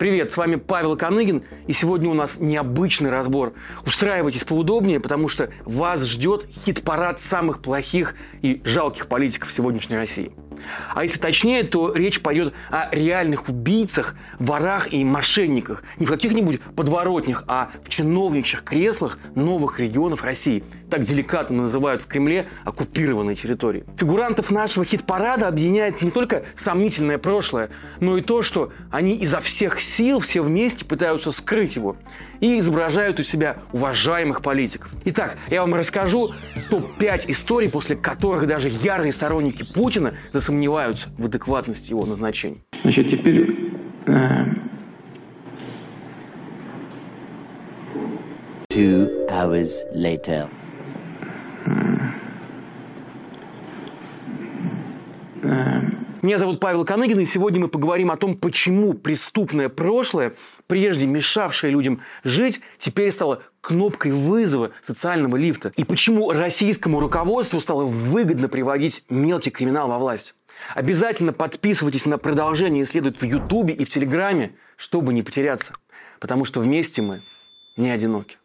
Привет, с вами Павел Коныгин, и сегодня у нас необычный разбор. Устраивайтесь поудобнее, потому что вас ждет хит-парад самых плохих и жалких политиков сегодняшней России. А если точнее, то речь пойдет о реальных убийцах, ворах и мошенниках. Не в каких-нибудь подворотнях, а в чиновничьих креслах новых регионов России. Так деликатно называют в Кремле оккупированные территории. Фигурантов нашего хит-парада объединяет не только сомнительное прошлое, но и то, что они изо всех сил все вместе пытаются скрыть его и изображают у себя уважаемых политиков. Итак, я вам расскажу топ-5 историй, после которых даже ярые сторонники Путина засомневаются в адекватности его назначений. Значит, теперь э, Two hours later. Меня зовут Павел Коныгин, и сегодня мы поговорим о том, почему преступное прошлое, прежде мешавшее людям жить, теперь стало кнопкой вызова социального лифта. И почему российскому руководству стало выгодно приводить мелкий криминал во власть. Обязательно подписывайтесь на продолжение исследовать в Ютубе и в Телеграме, чтобы не потеряться. Потому что вместе мы не одиноки.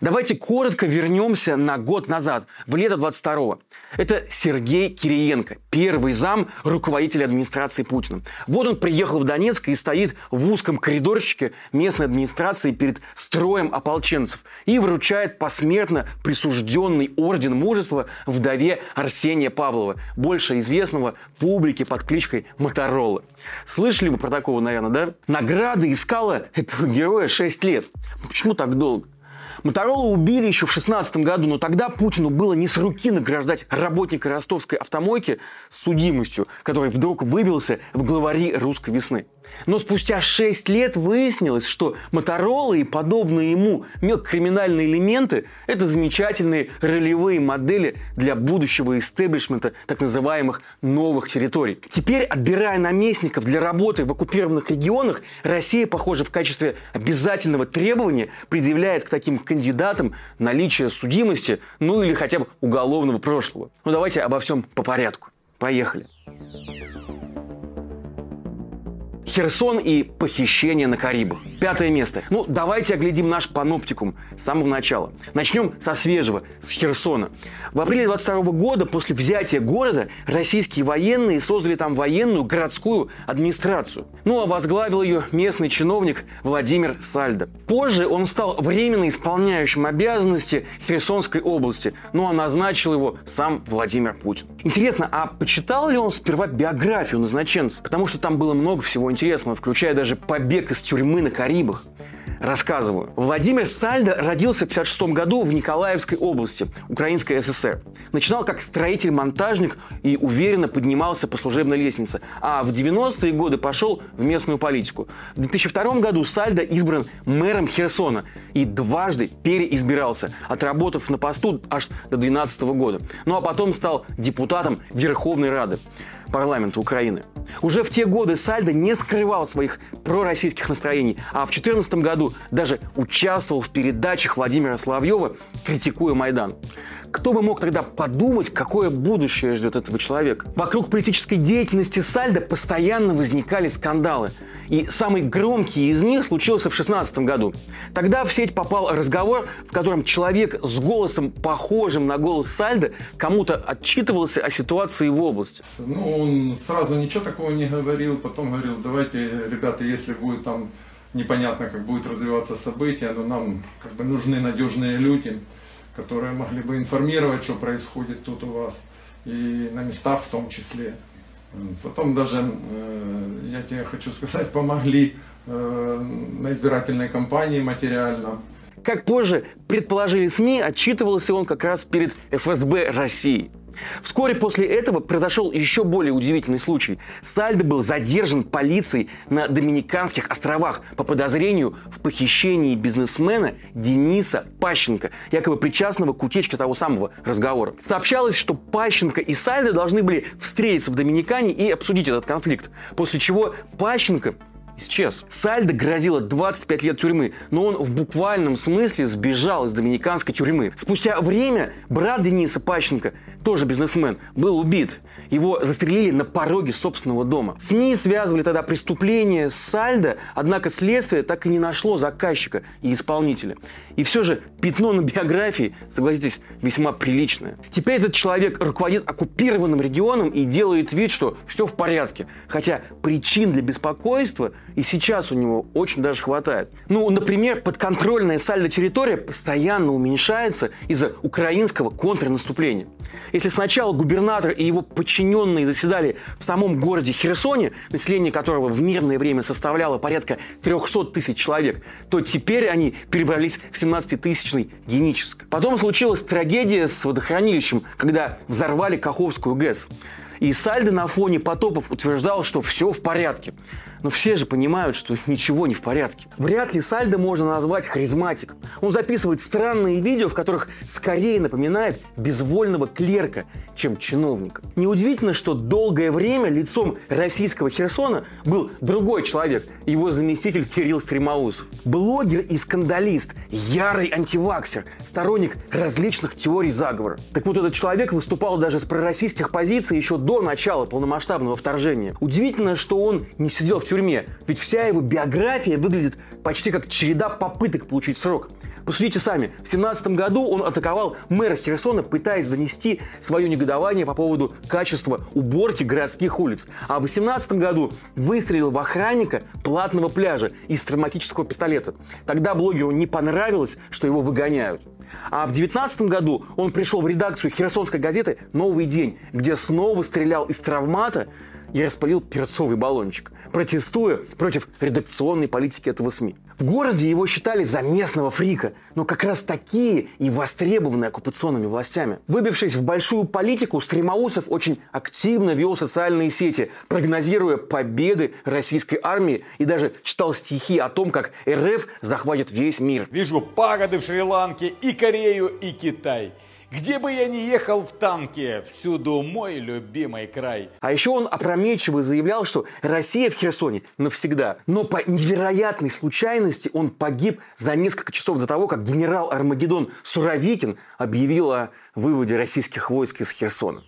Давайте коротко вернемся на год назад, в лето 22-го. Это Сергей Кириенко, первый зам руководителя администрации Путина. Вот он приехал в Донецк и стоит в узком коридорчике местной администрации перед строем ополченцев и вручает посмертно присужденный орден мужества вдове Арсения Павлова, больше известного публике под кличкой Моторола. Слышали вы про такого, наверное, да? Награды искала этого героя 6 лет. Почему так долго? Моторола убили еще в 16 году, но тогда Путину было не с руки награждать работника ростовской автомойки с судимостью, который вдруг выбился в главари русской весны. Но спустя 6 лет выяснилось, что Моторола и подобные ему мелкокриминальные элементы – это замечательные ролевые модели для будущего истеблишмента так называемых новых территорий. Теперь, отбирая наместников для работы в оккупированных регионах, Россия, похоже, в качестве обязательного требования предъявляет к таким кандидатам наличие судимости, ну или хотя бы уголовного прошлого. Ну давайте обо всем по порядку. Поехали. Херсон и похищение на Карибах. Пятое место. Ну, давайте оглядим наш паноптикум с самого начала. Начнем со свежего, с Херсона. В апреле 22 года, после взятия города, российские военные создали там военную городскую администрацию. Ну, а возглавил ее местный чиновник Владимир Сальдо. Позже он стал временно исполняющим обязанности Херсонской области, ну, а назначил его сам Владимир Путин. Интересно, а почитал ли он сперва биографию назначенца? Потому что там было много всего интересного, включая даже побег из тюрьмы на Карибах. Рассказываю. Владимир Сальдо родился в 1956 году в Николаевской области, Украинской ССР. Начинал как строитель-монтажник и уверенно поднимался по служебной лестнице. А в 90-е годы пошел в местную политику. В 2002 году Сальдо избран мэром Херсона и дважды переизбирался, отработав на посту аж до 2012 года. Ну а потом стал депутатом Верховной Рады парламента Украины. Уже в те годы Сальдо не скрывал своих пророссийских настроений, а в 2014 году даже участвовал в передачах Владимира Соловьева, критикуя Майдан. Кто бы мог тогда подумать, какое будущее ждет этого человека? Вокруг политической деятельности Сальдо постоянно возникали скандалы. И самый громкий из них случился в 2016 году. Тогда в сеть попал разговор, в котором человек с голосом, похожим на голос Сальдо, кому-то отчитывался о ситуации в области. Ну, он сразу ничего такого не говорил, потом говорил, давайте, ребята, если будет там непонятно, как будет развиваться события, но нам как бы нужны надежные люди, которые могли бы информировать, что происходит тут у вас, и на местах в том числе. Потом даже, э, я тебе хочу сказать, помогли э, на избирательной кампании материально. Как позже предположили СМИ, отчитывался он как раз перед ФСБ России. Вскоре после этого произошел еще более удивительный случай. Сальдо был задержан полицией на Доминиканских островах по подозрению в похищении бизнесмена Дениса Пащенко, якобы причастного к утечке того самого разговора. Сообщалось, что Пащенко и Сальдо должны были встретиться в Доминикане и обсудить этот конфликт, после чего Пащенко исчез. Сальдо грозило 25 лет тюрьмы, но он в буквальном смысле сбежал из доминиканской тюрьмы. Спустя время брат Дениса Пащенко, тоже бизнесмен, был убит. Его застрелили на пороге собственного дома. СМИ связывали тогда преступление с Сальдо, однако следствие так и не нашло заказчика и исполнителя. И все же пятно на биографии, согласитесь, весьма приличное. Теперь этот человек руководит оккупированным регионом и делает вид, что все в порядке. Хотя причин для беспокойства и сейчас у него очень даже хватает. Ну, например, подконтрольная сальдо территория постоянно уменьшается из-за украинского контрнаступления. Если сначала губернатор и его подчиненные заседали в самом городе Херсоне, население которого в мирное время составляло порядка 300 тысяч человек, то теперь они перебрались в 17-тысячный Геническ. Потом случилась трагедия с водохранилищем, когда взорвали Каховскую ГЭС. И Сальдо на фоне потопов утверждал, что все в порядке. Но все же понимают, что ничего не в порядке. Вряд ли Сальдо можно назвать харизматиком. Он записывает странные видео, в которых скорее напоминает безвольного клерка, чем чиновника. Неудивительно, что долгое время лицом российского Херсона был другой человек, его заместитель Кирилл Стремоусов. Блогер и скандалист, ярый антиваксер, сторонник различных теорий заговора. Так вот, этот человек выступал даже с пророссийских позиций еще до начала полномасштабного вторжения. Удивительно, что он не сидел в тюрьме, ведь вся его биография выглядит почти как череда попыток получить срок. Посудите сами, в 17 году он атаковал мэра Херсона, пытаясь донести свое негодование по поводу качества уборки городских улиц. А в 18 году выстрелил в охранника платного пляжа из травматического пистолета. Тогда блогеру не понравилось, что его выгоняют. А в 19 году он пришел в редакцию Херсонской газеты «Новый день», где снова стрелял из травмата и распалил перцовый баллончик, протестуя против редакционной политики этого СМИ. В городе его считали за местного фрика, но как раз такие и востребованные оккупационными властями. Выбившись в большую политику, Стремоусов очень активно вел социальные сети, прогнозируя победы российской армии и даже читал стихи о том, как РФ захватит весь мир. Вижу пагоды в Шри-Ланке и Корею, и Китай. Где бы я ни ехал в танке, всюду мой любимый край. А еще он опрометчиво заявлял, что Россия в Херсоне навсегда. Но по невероятной случайности он погиб за несколько часов до того, как генерал Армагеддон Суровикин объявил о выводе российских войск из Херсона.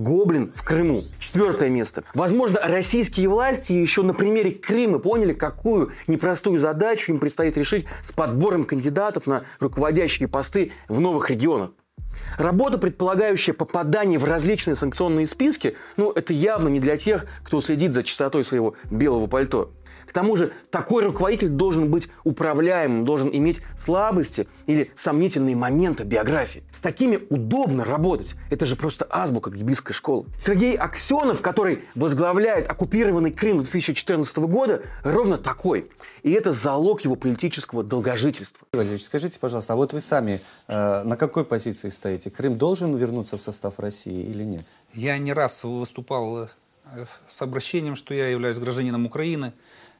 Гоблин в Крыму. Четвертое место. Возможно, российские власти еще на примере Крыма поняли, какую непростую задачу им предстоит решить с подбором кандидатов на руководящие посты в новых регионах. Работа, предполагающая попадание в различные санкционные списки, ну, это явно не для тех, кто следит за чистотой своего белого пальто. К тому же такой руководитель должен быть управляемым, должен иметь слабости или сомнительные моменты биографии. С такими удобно работать. Это же просто азбука гибийской школы. Сергей Аксенов, который возглавляет оккупированный Крым 2014 года, ровно такой. И это залог его политического долгожительства. Валерьевич, скажите, пожалуйста, а вот вы сами э, на какой позиции стоите? Крым должен вернуться в состав России или нет? Я не раз выступал э, с обращением, что я являюсь гражданином Украины.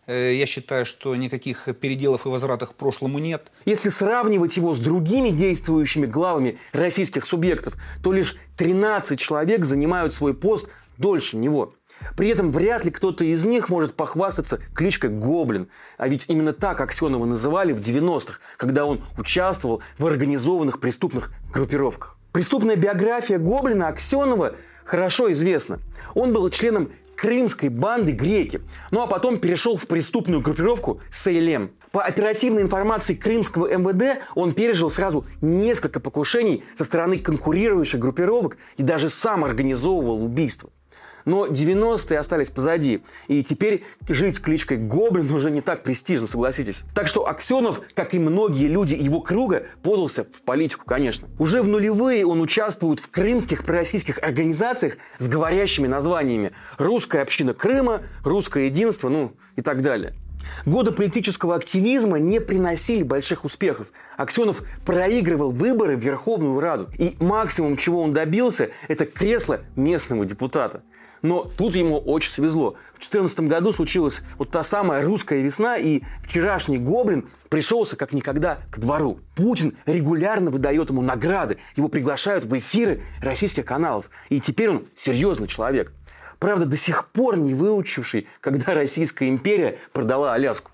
Э, Я считаю, что никаких переделов и возвратов к прошлому нет. Если сравнивать его с другими действующими главами российских субъектов, то лишь 13 человек занимают свой пост дольше него. При этом вряд ли кто-то из них может похвастаться кличкой Гоблин. А ведь именно так Аксенова называли в 90-х, когда он участвовал в организованных преступных группировках. Преступная биография Гоблина Аксенова хорошо известна. Он был членом крымской банды «Греки», ну а потом перешел в преступную группировку «Сейлем». По оперативной информации крымского МВД он пережил сразу несколько покушений со стороны конкурирующих группировок и даже сам организовывал убийство. Но 90-е остались позади, и теперь жить с кличкой Гоблин уже не так престижно, согласитесь. Так что Аксенов, как и многие люди его круга, подался в политику, конечно. Уже в нулевые он участвует в крымских пророссийских организациях с говорящими названиями «Русская община Крыма», «Русское единство», ну и так далее. Годы политического активизма не приносили больших успехов. Аксенов проигрывал выборы в Верховную Раду. И максимум, чего он добился, это кресло местного депутата. Но тут ему очень свезло. В 2014 году случилась вот та самая русская весна, и вчерашний гоблин пришелся как никогда к двору. Путин регулярно выдает ему награды, его приглашают в эфиры российских каналов. И теперь он серьезный человек. Правда, до сих пор не выучивший, когда Российская империя продала Аляску.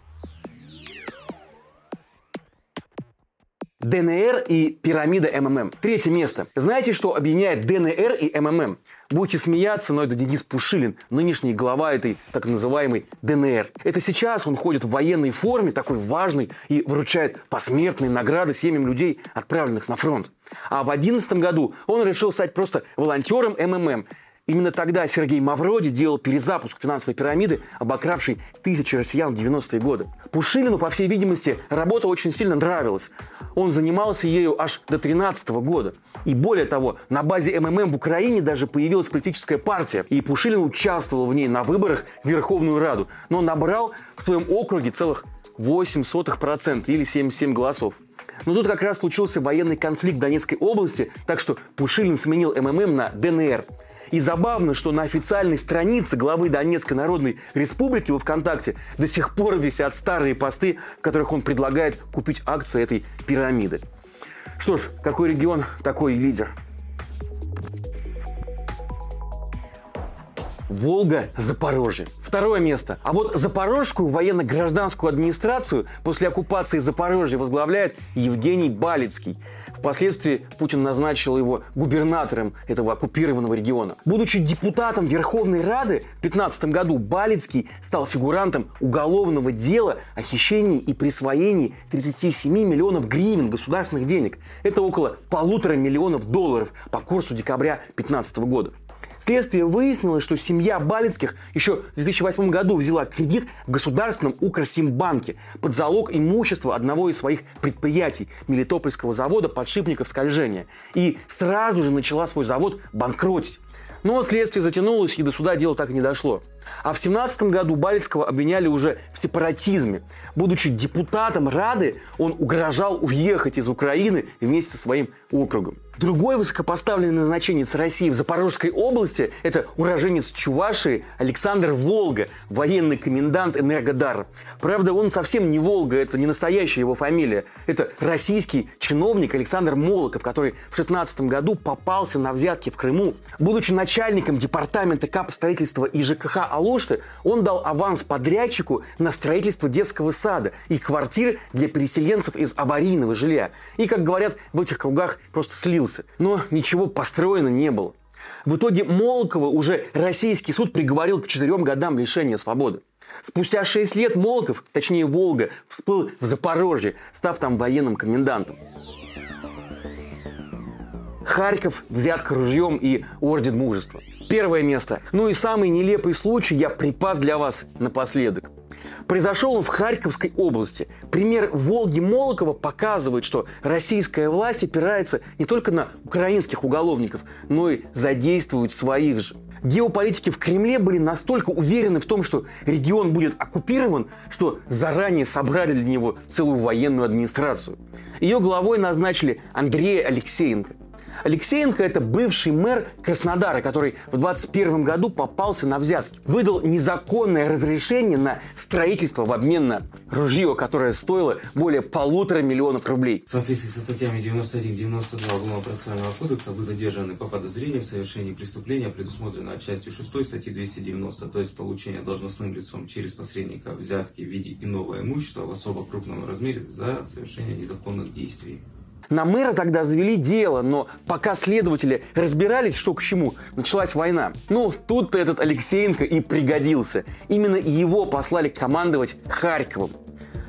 ДНР и пирамида МММ. Третье место. Знаете, что объединяет ДНР и МММ? Будете смеяться, но это Денис Пушилин, нынешний глава этой так называемой ДНР. Это сейчас он ходит в военной форме, такой важный, и вручает посмертные награды семьям людей, отправленных на фронт. А в 2011 году он решил стать просто волонтером МММ. Именно тогда Сергей Мавроди делал перезапуск финансовой пирамиды, обокравшей тысячи россиян в 90-е годы. Пушилину, по всей видимости, работа очень сильно нравилась. Он занимался ею аж до 13 года. И более того, на базе МММ в Украине даже появилась политическая партия. И Пушилин участвовал в ней на выборах в Верховную Раду. Но набрал в своем округе целых 0,08% или 77 голосов. Но тут как раз случился военный конфликт в Донецкой области, так что Пушилин сменил МММ на ДНР. И забавно, что на официальной странице главы Донецкой Народной Республики во ВКонтакте до сих пор висят старые посты, в которых он предлагает купить акции этой пирамиды. Что ж, какой регион, такой лидер. Волга, Запорожье. Второе место. А вот Запорожскую военно-гражданскую администрацию после оккупации Запорожья возглавляет Евгений Балицкий. Впоследствии Путин назначил его губернатором этого оккупированного региона. Будучи депутатом Верховной Рады в 2015 году, Балицкий стал фигурантом уголовного дела о хищении и присвоении 37 миллионов гривен государственных денег. Это около полутора миллионов долларов по курсу декабря 2015 года. Следствие выяснило, что семья Балицких еще в 2008 году взяла кредит в государственном Укрсимбанке под залог имущества одного из своих предприятий Мелитопольского завода подшипников скольжения. И сразу же начала свой завод банкротить. Но следствие затянулось, и до суда дело так и не дошло. А в 17 году Балицкого обвиняли уже в сепаратизме. Будучи депутатом Рады, он угрожал уехать из Украины вместе со своим округом. Другой высокопоставленный назначенец России в Запорожской области – это уроженец Чувашии Александр Волга, военный комендант Энергодара. Правда, он совсем не Волга, это не настоящая его фамилия. Это российский чиновник Александр Молоков, который в 16 году попался на взятки в Крыму. Будучи начальником департамента КАП строительства и ЖКХ Алушты, он дал аванс подрядчику на строительство детского сада и квартир для переселенцев из аварийного жилья. И, как говорят в этих кругах, просто слил добился. Но ничего построено не было. В итоге Молокова уже российский суд приговорил к четырем годам лишения свободы. Спустя шесть лет Молоков, точнее Волга, всплыл в Запорожье, став там военным комендантом. Харьков, взятка ружьем и орден мужества. Первое место. Ну и самый нелепый случай я припас для вас напоследок. Произошел он в Харьковской области. Пример Волги Молокова показывает, что российская власть опирается не только на украинских уголовников, но и задействует своих же. Геополитики в Кремле были настолько уверены в том, что регион будет оккупирован, что заранее собрали для него целую военную администрацию. Ее главой назначили Андрея Алексеенко – Алексеенко – это бывший мэр Краснодара, который в 21 году попался на взятки. Выдал незаконное разрешение на строительство в обмен на ружье, которое стоило более полутора миллионов рублей. В соответствии со статьями 91-92 Уголовного процессуального кодекса вы задержаны по подозрению в совершении преступления, предусмотренного частью 6 статьи 290, то есть получение должностным лицом через посредника взятки в виде иного имущества в особо крупном размере за совершение незаконных действий. На мэра тогда завели дело, но пока следователи разбирались, что к чему, началась война. Ну, тут этот Алексеенко и пригодился. Именно его послали командовать Харьковом.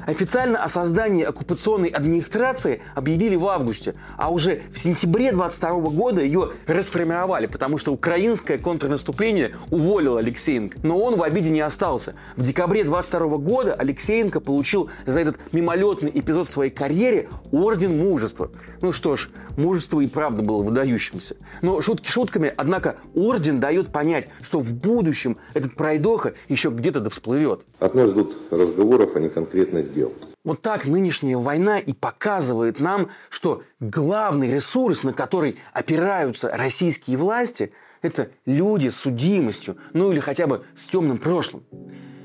Официально о создании оккупационной администрации объявили в августе, а уже в сентябре 22 года ее расформировали, потому что украинское контрнаступление уволило Алексеенко. Но он в обиде не остался. В декабре 22 года Алексеенко получил за этот мимолетный эпизод своей карьере орден мужества. Ну что ж, мужество и правда было выдающимся. Но шутки шутками, однако орден дает понять, что в будущем этот пройдоха еще где-то да всплывет. От нас ждут разговоров, а не конкретных дел. Вот так нынешняя война и показывает нам, что главный ресурс, на который опираются российские власти, это люди с судимостью, ну или хотя бы с темным прошлым.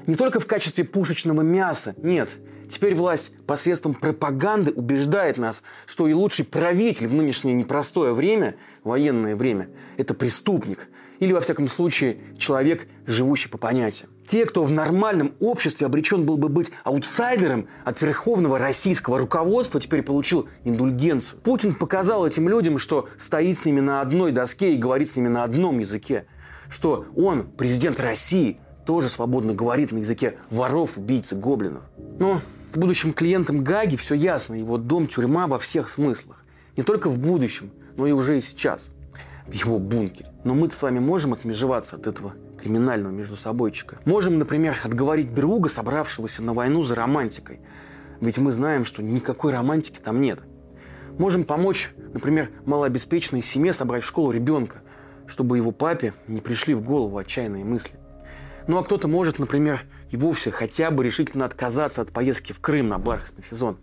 Не только в качестве пушечного мяса, нет. Теперь власть посредством пропаганды убеждает нас, что и лучший правитель в нынешнее непростое время, военное время, это преступник. Или, во всяком случае, человек, живущий по понятиям. Те, кто в нормальном обществе обречен был бы быть аутсайдером от верховного российского руководства, теперь получил индульгенцию. Путин показал этим людям, что стоит с ними на одной доске и говорит с ними на одном языке. Что он, президент России, тоже свободно говорит на языке воров, убийц и гоблинов. Но с будущим клиентом Гаги все ясно. Его дом – тюрьма во всех смыслах. Не только в будущем, но и уже и сейчас. В его бункере. Но мы-то с вами можем отмежеваться от этого криминального междусобойчика. Можем, например, отговорить друга, собравшегося на войну за романтикой. Ведь мы знаем, что никакой романтики там нет. Можем помочь, например, малообеспеченной семье собрать в школу ребенка, чтобы его папе не пришли в голову отчаянные мысли. Ну а кто-то может, например, и вовсе хотя бы решительно отказаться от поездки в Крым на бархатный сезон.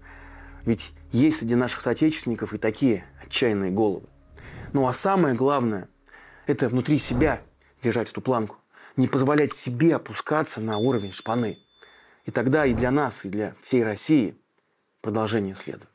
Ведь есть среди наших соотечественников и такие отчаянные головы. Ну а самое главное – это внутри себя держать эту планку. Не позволять себе опускаться на уровень шпаны. И тогда и для нас, и для всей России продолжение следует.